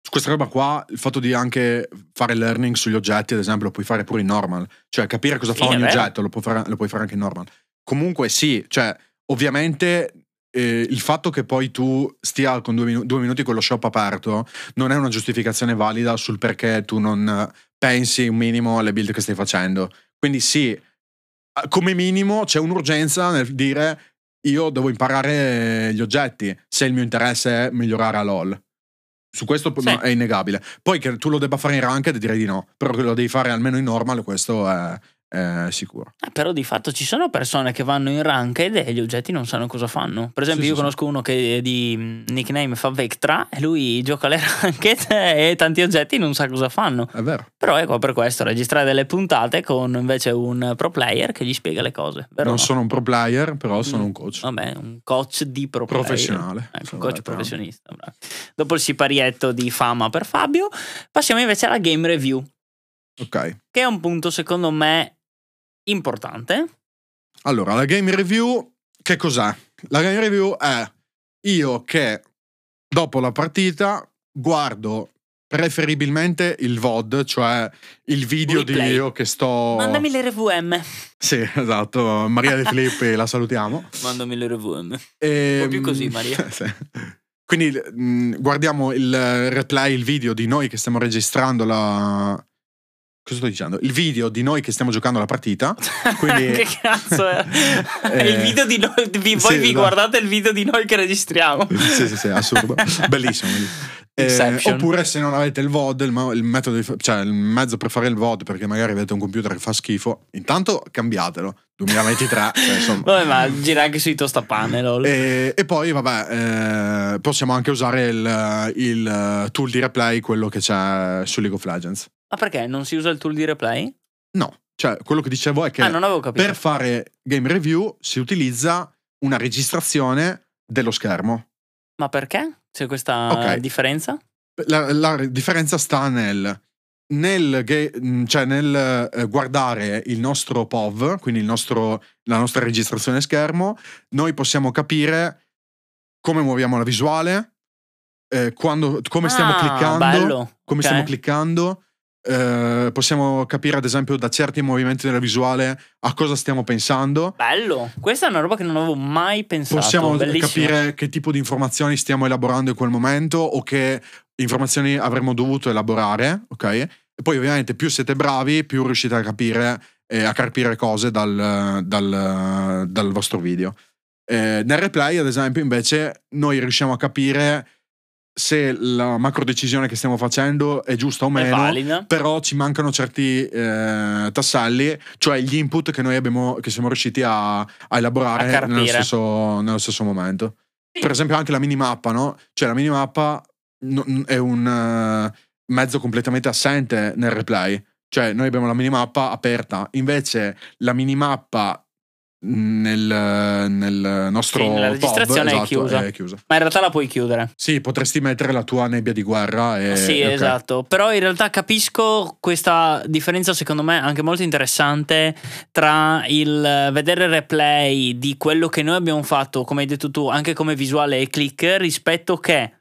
Su questa roba qua, il fatto di anche fare learning sugli oggetti, ad esempio, lo puoi fare pure in normal. Cioè, capire cosa fa ogni oggetto, lo, puoi fare, lo puoi fare anche in normal. Comunque sì, cioè, ovviamente eh, il fatto che poi tu stia con due, minu- due minuti con lo shop aperto non è una giustificazione valida sul perché tu non pensi un minimo alle build che stai facendo. Quindi sì, come minimo c'è un'urgenza nel dire io devo imparare gli oggetti se il mio interesse è migliorare a LoL. Su questo Sì. no, è innegabile. Poi che tu lo debba fare in ranked direi di no, però che lo devi fare almeno in normal, questo è, è sicuro. Eh, però di fatto ci sono persone che vanno in ranked e gli oggetti non sanno cosa fanno. Per esempio, Sì, io sì, conosco uno che di mm, nickname fa Vectra e lui gioca alle ranked e tanti oggetti non sa cosa fanno. È vero. Però ecco per questo registrare delle puntate con invece un pro player che gli spiega le cose. Non no? sono un pro player, però sono Mm. un coach. Vabbè, un coach di pro. Professionale. Ecco, Sono coach professionista. bravo. Dopo il siparietto di fama per Fabio, passiamo invece alla game review, Ok. che è un punto secondo me importante. Allora, la game review, che cos'è? La game review è io che dopo la partita guardo preferibilmente il VOD, cioè il video di Replay. io che sto... Mandami le RVM. Sì, esatto. Maria De Filippi la salutiamo. Mandami le RVM. E, Un po' più così, Maria. Sì. Quindi mh, guardiamo il replay, il video di noi che stiamo registrando la... Cosa sto dicendo? Il video di noi che stiamo giocando la partita. Quindi- che cazzo è? Eh, il video di noi. vi- Voi sì, vi esatto. guardate il video di noi che registriamo. sì, sì, sì, assurdo. Bellissimo. Eh, oppure se non avete il VOD, il, il metodo cioè il mezzo per fare il VOD, perché magari avete un computer che fa schifo, intanto cambiatelo. 2023, cioè, insomma. Vabbè, ma gira anche sui tostapane, lol. E, e poi, vabbè, eh, possiamo anche usare il, il tool di replay, quello che c'è su League of Legends. Ma perché non si usa il tool di replay? No, cioè quello che dicevo è che ah, per fare game review si utilizza una registrazione dello schermo. Ma perché? C'è questa Ok. differenza? La, la differenza sta nel, nel, mh, cioè nel eh, guardare il nostro POV, quindi il nostro- la nostra registrazione schermo, noi possiamo capire come muoviamo la visuale, eh, quando- come stiamo Ah, cliccando, come Ok. stiamo cliccando. Eh, possiamo capire ad esempio da certi movimenti della visuale a cosa stiamo pensando. Bello. Questa è una roba che non avevo mai pensato. Possiamo Bellissimo. capire che tipo di informazioni stiamo elaborando in quel momento o che informazioni avremmo dovuto elaborare, ok? E poi ovviamente più siete bravi, più riuscite a capire e a carpire cose dal, dal- dal vostro video. Eh, nel replay, ad esempio, invece, noi riusciamo a capire se la macro decisione che stiamo facendo è giusta o meno però ci mancano certi eh, tasselli, cioè gli input che noi abbiamo, che siamo riusciti a, a A elaborare carpire. nello stesso, nello stesso momento. Per esempio, anche la minimappa, no? Cioè, la minimappa è un eh, mezzo completamente assente nel replay. Cioè, noi abbiamo la minimappa aperta, invece la minimappa nel, nel nostro Sì, POV, registrazione è esatto, chiusa. è chiusa. Ma in realtà la puoi chiudere. Sì, potresti mettere la tua nebbia di guerra e sì, ok. esatto. Però in realtà capisco questa differenza, secondo me, anche molto interessante tra il vedere il replay di quello che noi abbiamo fatto, come hai detto tu, anche come visuale e click, rispetto che.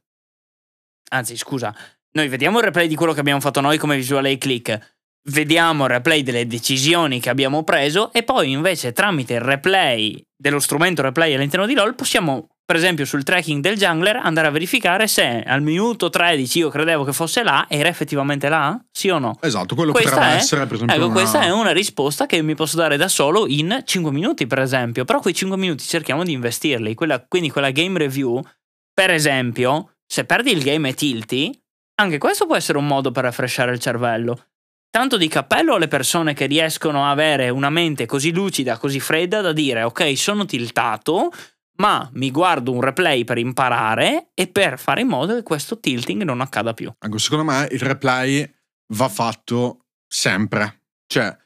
Anzi, scusa, noi vediamo il replay di quello che abbiamo fatto noi come visuale e click. Vediamo il replay delle decisioni che abbiamo preso e poi invece tramite il replay dello strumento replay all'interno di LoL possiamo per esempio sul tracking del jungler andare a verificare se al minuto 13 io credevo che fosse là era effettivamente là, sì o no? Esatto, quello Questa potrebbe è- essere per esempio Ecco, una- questa è una risposta che mi posso dare da solo in 5 minuti, per esempio. Però quei 5 minuti cerchiamo di investirli. Quella- quindi quella game review, per esempio, se perdi il game e tilti, anche questo può essere un modo per refreshare il cervello. Tanto di cappello alle persone che riescono a avere una mente così lucida, così fredda da dire ok, sono tiltato, ma mi guardo un replay per imparare e per fare in modo che questo tilting non accada più. Secondo me il replay va fatto sempre. Cioè,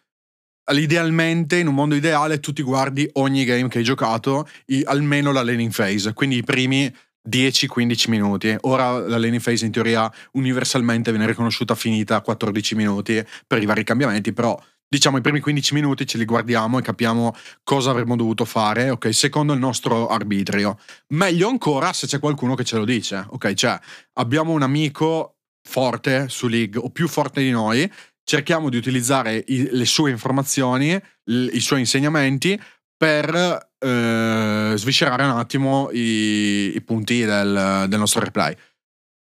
idealmente, in un mondo ideale, tu ti guardi ogni game che hai giocato, almeno la laning phase, quindi i primi 10-15 minuti. Ora la laning phase in teoria universalmente viene riconosciuta finita a 14 minuti per i vari cambiamenti, però diciamo i primi 15 minuti ce li guardiamo e capiamo cosa avremmo dovuto fare, ok, secondo il nostro arbitrio. Meglio ancora se c'è qualcuno che ce lo dice, ok, cioè abbiamo un amico forte su League o più forte di noi, cerchiamo di utilizzare i- le sue informazioni, l- i suoi insegnamenti per eh, sviscerare un attimo i, i punti del, del nostro replay.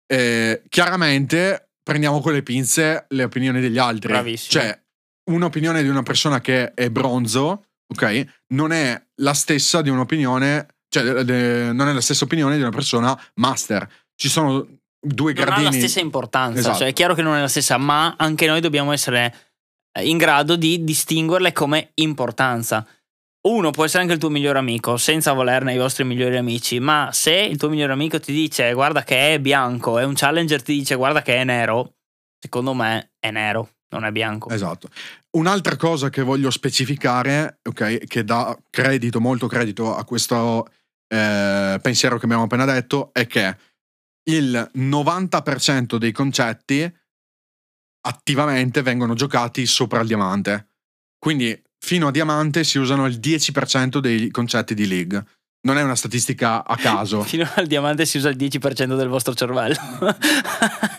Eh, chiaramente prendiamo con le pinze le opinioni degli altri. Bravissimo. Cioè, un'opinione di una persona che è bronzo, ok, non è la stessa di un'opinione, cioè de- de- non è la stessa opinione di una persona master. Ci sono due non ha gradini. la stessa importanza. Esatto. Cioè, è chiaro che non è la stessa, ma anche noi dobbiamo essere eh, in grado di distinguerle come importanza. Uno può essere anche il tuo migliore amico, senza volerne i vostri migliori amici, ma se il tuo migliore amico ti dice guarda che è bianco e un challenger ti dice guarda che è nero, secondo me è nero, non è bianco. Esatto. Un'altra cosa che voglio specificare, ok, che dà credito, molto credito a questo eh, pensiero che abbiamo appena detto, è che il 90% dei concetti attivamente vengono giocati sopra il diamante. Quindi fino a diamante si usano il 10% dei concetti di league. Non è una statistica a caso. Fino al diamante si usa il 10% del vostro cervello.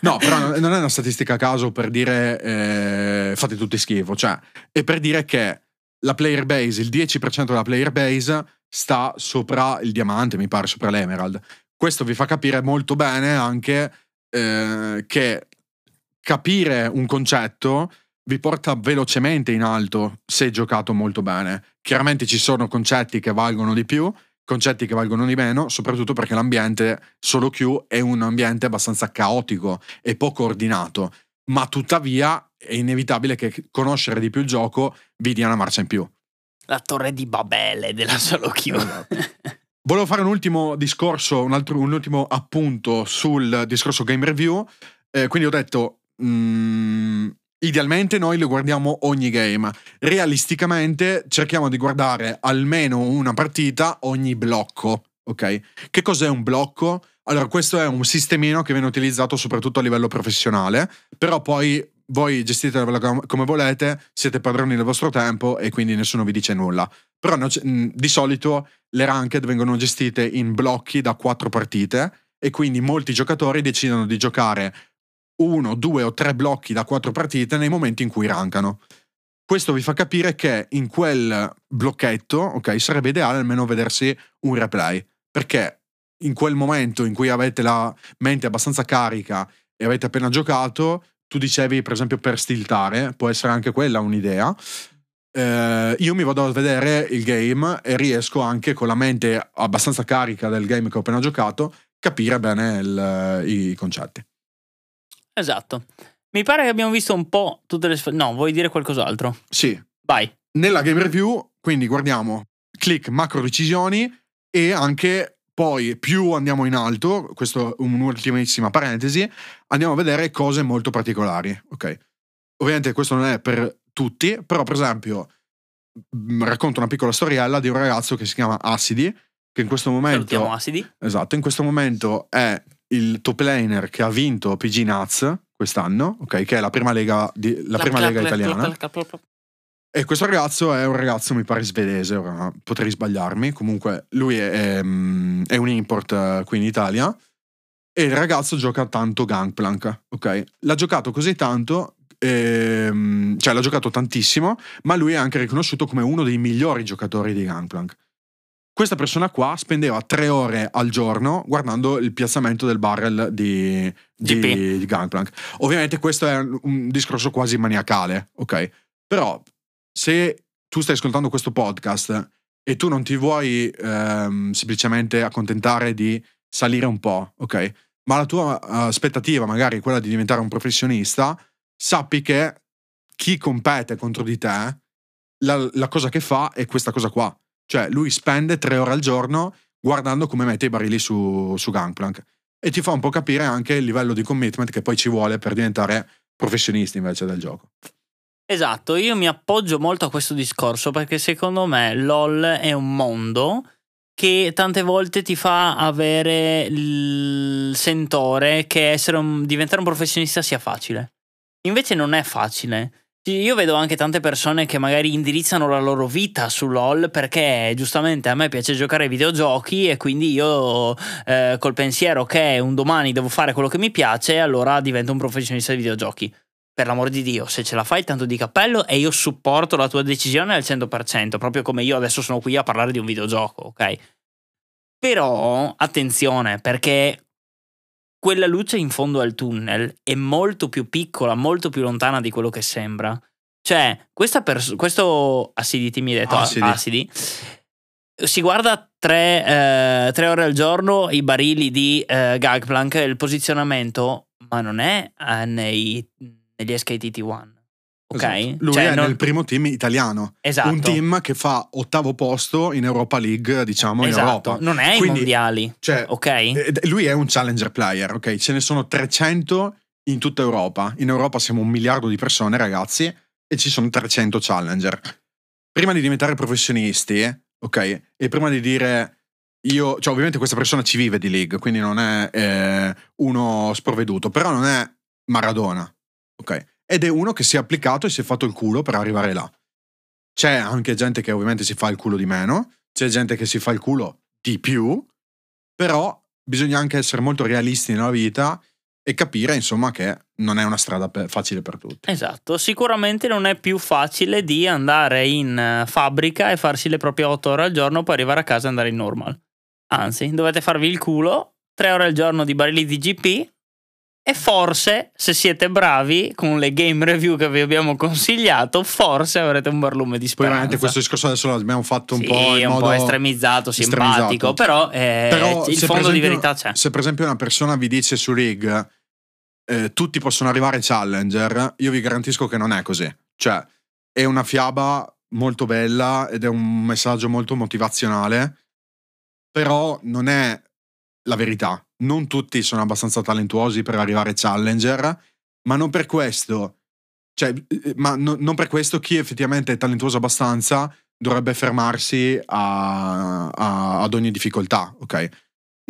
no, però non è una statistica a caso per dire eh, fate tutti schifo. Cioè, è per dire che la player base, il 10% della player base sta sopra il diamante, mi pare, sopra l'emerald. Questo vi fa capire molto bene anche eh, che capire un concetto vi porta velocemente in alto se giocato molto bene. Chiaramente ci sono concetti che valgono di più, concetti che valgono di meno, soprattutto perché l'ambiente solo Q è un ambiente abbastanza caotico e poco ordinato, ma tuttavia è inevitabile che conoscere di più il gioco vi dia una marcia in più. La torre di Babele della solo Q. Esatto. Volevo fare un ultimo discorso, un, altro, un ultimo appunto sul discorso game review. Eh, quindi ho detto, mm, idealmente noi lo guardiamo ogni game. Realisticamente cerchiamo di guardare almeno una partita ogni blocco. Ok? Che cos'è un blocco? Allora, questo è un sistemino che viene utilizzato soprattutto a livello professionale, però poi voi gestitevela come volete, siete padroni del vostro tempo e quindi nessuno vi dice nulla. Però di solito le ranked vengono gestite in blocchi da quattro partite e quindi molti giocatori decidono di giocare uno, due o tre blocchi da quattro partite nei momenti in cui rankano. Questo vi fa capire che in quel blocchetto, ok, sarebbe ideale almeno vedersi un replay, perché in quel momento in cui avete la mente abbastanza carica e avete appena giocato, tu dicevi per esempio per stiltare, può essere anche quella un'idea. Eh, io mi vado a vedere il game e riesco anche con la mente abbastanza carica del game che ho appena giocato capire bene il, i concetti. Esatto. Mi pare che abbiamo visto un po' tutte le... No, vuoi dire qualcos'altro? Sì. Vai. Nella game review, quindi guardiamo click macro decisioni e anche poi più andiamo in alto, questo è un'ultimissima parentesi, andiamo a vedere cose molto particolari, ok? Ovviamente questo non è per tutti, però per esempio mm, racconto una piccola storiella di un ragazzo che si chiama Assidi, che in questo momento... Salutiamo Assidi. Esatto, in questo momento è il top laner che ha vinto PG Nuts quest'anno, ok? Che è la prima lega, di, la prima lega italiana. E questo ragazzo è un ragazzo, mi pare svedese, ora potrei sbagliarmi. Comunque, lui è, è, mm, è un import eh, qui in Italia. E il ragazzo gioca tanto Gangplank, ok? L'ha giocato così tanto, ehm, cioè l'ha giocato tantissimo, ma lui è anche riconosciuto come uno dei migliori giocatori di Gangplank. Questa persona qua spendeva tre ore al giorno guardando il piazzamento del barrel di, di, di Gangplank. Ovviamente questo è un discorso quasi maniacale, ok? Però se tu stai ascoltando questo podcast e tu non ti vuoi ehm, semplicemente accontentare di salire un po', ok? Ma la tua aspettativa magari è quella di diventare un professionista, sappi che chi compete contro di te, la, la cosa che fa è questa cosa qua. Cioè, lui spende tre ore al giorno guardando come mette i barili su, su Gangplank. E ti fa un po' capire anche il livello di commitment che poi ci vuole per diventare professionisti invece del gioco. Esatto, io mi appoggio molto a questo discorso perché secondo me LOL è un mondo che tante volte ti fa avere il sentore che un, diventare un professionista sia facile. Invece non è facile. Io vedo anche tante persone che magari indirizzano la loro vita su LOL perché giustamente a me piace giocare ai videogiochi e quindi io eh, col pensiero che un domani devo fare quello che mi piace, allora divento un professionista di videogiochi per l'amor di Dio, se ce la fai tanto di cappello e io supporto la tua decisione al 100%, proprio come io adesso sono qui a parlare di un videogioco, ok? Però attenzione, perché quella luce in fondo al tunnel è molto più piccola, molto più lontana di quello che sembra. Cioè, pers- questo Acidity mi hai detto, Acidi. Acidi si guarda tre, eh, tre, ore al giorno i barili di eh, Gagplank, il posizionamento, ma non è eh, nei negli SKTT1. Ok? Esatto. Lui Cioè, è non- nel primo team italiano. Esatto. Un team che fa ottavo posto in Europa League, diciamo, in esatto. Europa. Non è ai Quindi, mondiali. Cioè, Ok? lui è un challenger player, ok? Ce ne sono 300 in tutta Europa. In Europa siamo un miliardo di persone, ragazzi, e ci sono 300 challenger. Prima di diventare professionisti, ok? E prima di dire io, cioè ovviamente questa persona ci vive di league, quindi non è eh, uno sprovveduto, però non è Maradona, ok? Ed è uno che si è applicato e si è fatto il culo per arrivare là. C'è anche gente che ovviamente si fa il culo di meno, c'è gente che si fa il culo di più, però bisogna anche essere molto realisti nella vita e capire, insomma, che non è una strada facile per tutti. Esatto, sicuramente non è più facile di andare in eh, fabbrica e farsi le proprie 8 ore al giorno poi arrivare a casa e andare in normal. Anzi, dovete farvi il culo 3 ore al giorno di barili di GP e forse, se siete bravi con le game review che vi abbiamo consigliato, forse avrete un barlume di speranza. veramente questo discorso adesso l'abbiamo fatto un Sì, po' in un modo po' estremizzato, estremizzato. simpatico, però, eh, Però il fondo per di esempio- verità c'è. Se per esempio una persona vi dice su Rig eh, tutti possono arrivare challenger, io vi garantisco che non è così. Cioè, è una fiaba molto bella ed è un messaggio molto motivazionale, però non è la verità. Non tutti sono abbastanza talentuosi per arrivare challenger, ma non per questo, cioè, eh, ma no- non per questo chi effettivamente è talentuoso abbastanza dovrebbe fermarsi a- a- ad ogni difficoltà, ok?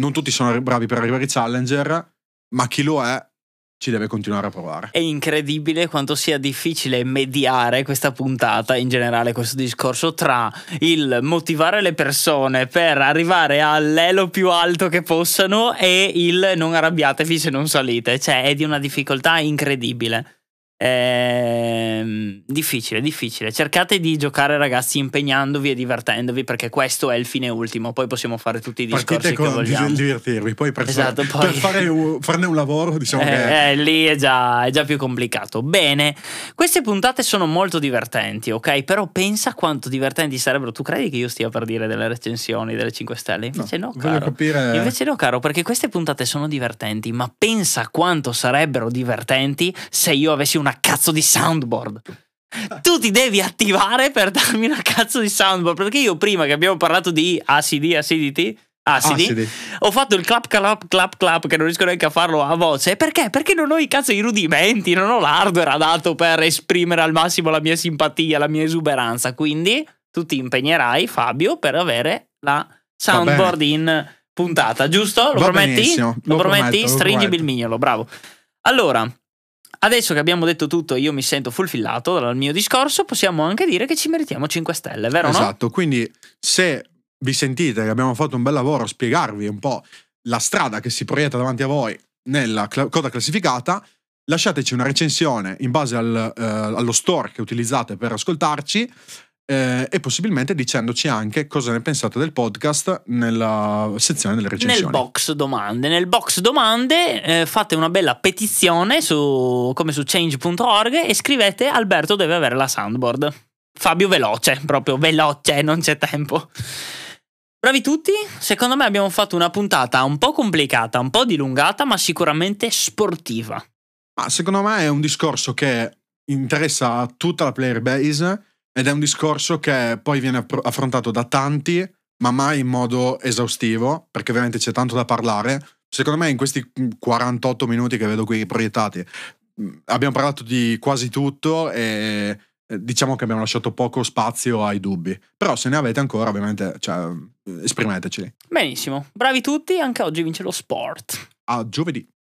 Non tutti sono bravi per arrivare challenger, ma chi lo è ci deve continuare a provare. È incredibile quanto sia difficile mediare questa puntata, in generale questo discorso, tra il motivare le persone per arrivare all'elo più alto che possano e il non arrabbiatevi se non salite. Cioè, è di una difficoltà incredibile. Ehm, difficile, difficile. Cercate di giocare, ragazzi, impegnandovi e divertendovi, perché questo è il fine ultimo. Poi possiamo fare tutti i discorsi Partite che vogliamo. di- divertirvi, poi per, Esatto, per poi- fare un- farne un lavoro, diciamo che Eh, eh, lì è già, è già più complicato. Bene, queste puntate sono molto divertenti, ok? Però pensa quanto divertenti sarebbero. Tu credi che io stia per dire delle recensioni delle 5 Stelle? Invece no, voglio caro. capire Invece no, caro, perché queste puntate sono divertenti, ma pensa quanto sarebbero divertenti se io avessi una cazzo di soundboard. Tu ti devi attivare per darmi una cazzo di soundboard. Perché io prima che abbiamo parlato di ACD, ACDT, ACD, acidi. ho fatto il clap clap clap clap che non riesco neanche a farlo a voce. Perché? Perché non ho i cazzo i rudimenti, non ho l'hardware adatto per esprimere al massimo la mia simpatia, la mia esuberanza. Quindi tu ti impegnerai, Fabio, per avere la soundboard in puntata, giusto? Lo Va prometti? Lo, lo prometti? prometto, prometto. il mignolo, bravo. Allora, adesso che abbiamo detto tutto, io mi sento fulfillato dal mio discorso, possiamo anche dire che ci meritiamo 5 stelle, vero no? Esatto, quindi se vi sentite che abbiamo fatto un bel lavoro a spiegarvi un po' la strada che si proietta davanti a voi nella cla- coda classificata, lasciateci una recensione in base al, eh, allo store che utilizzate per ascoltarci eh, e possibilmente dicendoci anche cosa ne pensate del podcast nella sezione delle recensioni. Nel box domande, nel box domande eh, fate una bella petizione su, come su change.org e scrivete Alberto deve avere la soundboard. Fabio veloce, proprio veloce, non c'è tempo. Bravi tutti, secondo me abbiamo fatto una puntata un po' complicata, un po' dilungata, ma sicuramente sportiva. Ma secondo me è un discorso che interessa a tutta la player base ed è un discorso che poi viene affrontato da tanti, ma mai in modo esaustivo, perché ovviamente c'è tanto da parlare. Secondo me in questi mm, 48 minuti che vedo qui proiettati mm, abbiamo parlato di quasi tutto e eh, diciamo che abbiamo lasciato poco spazio ai dubbi. Però se ne avete ancora, ovviamente, cioè, esprimeteci. Benissimo, bravi tutti, anche oggi vince lo sport. A giovedì.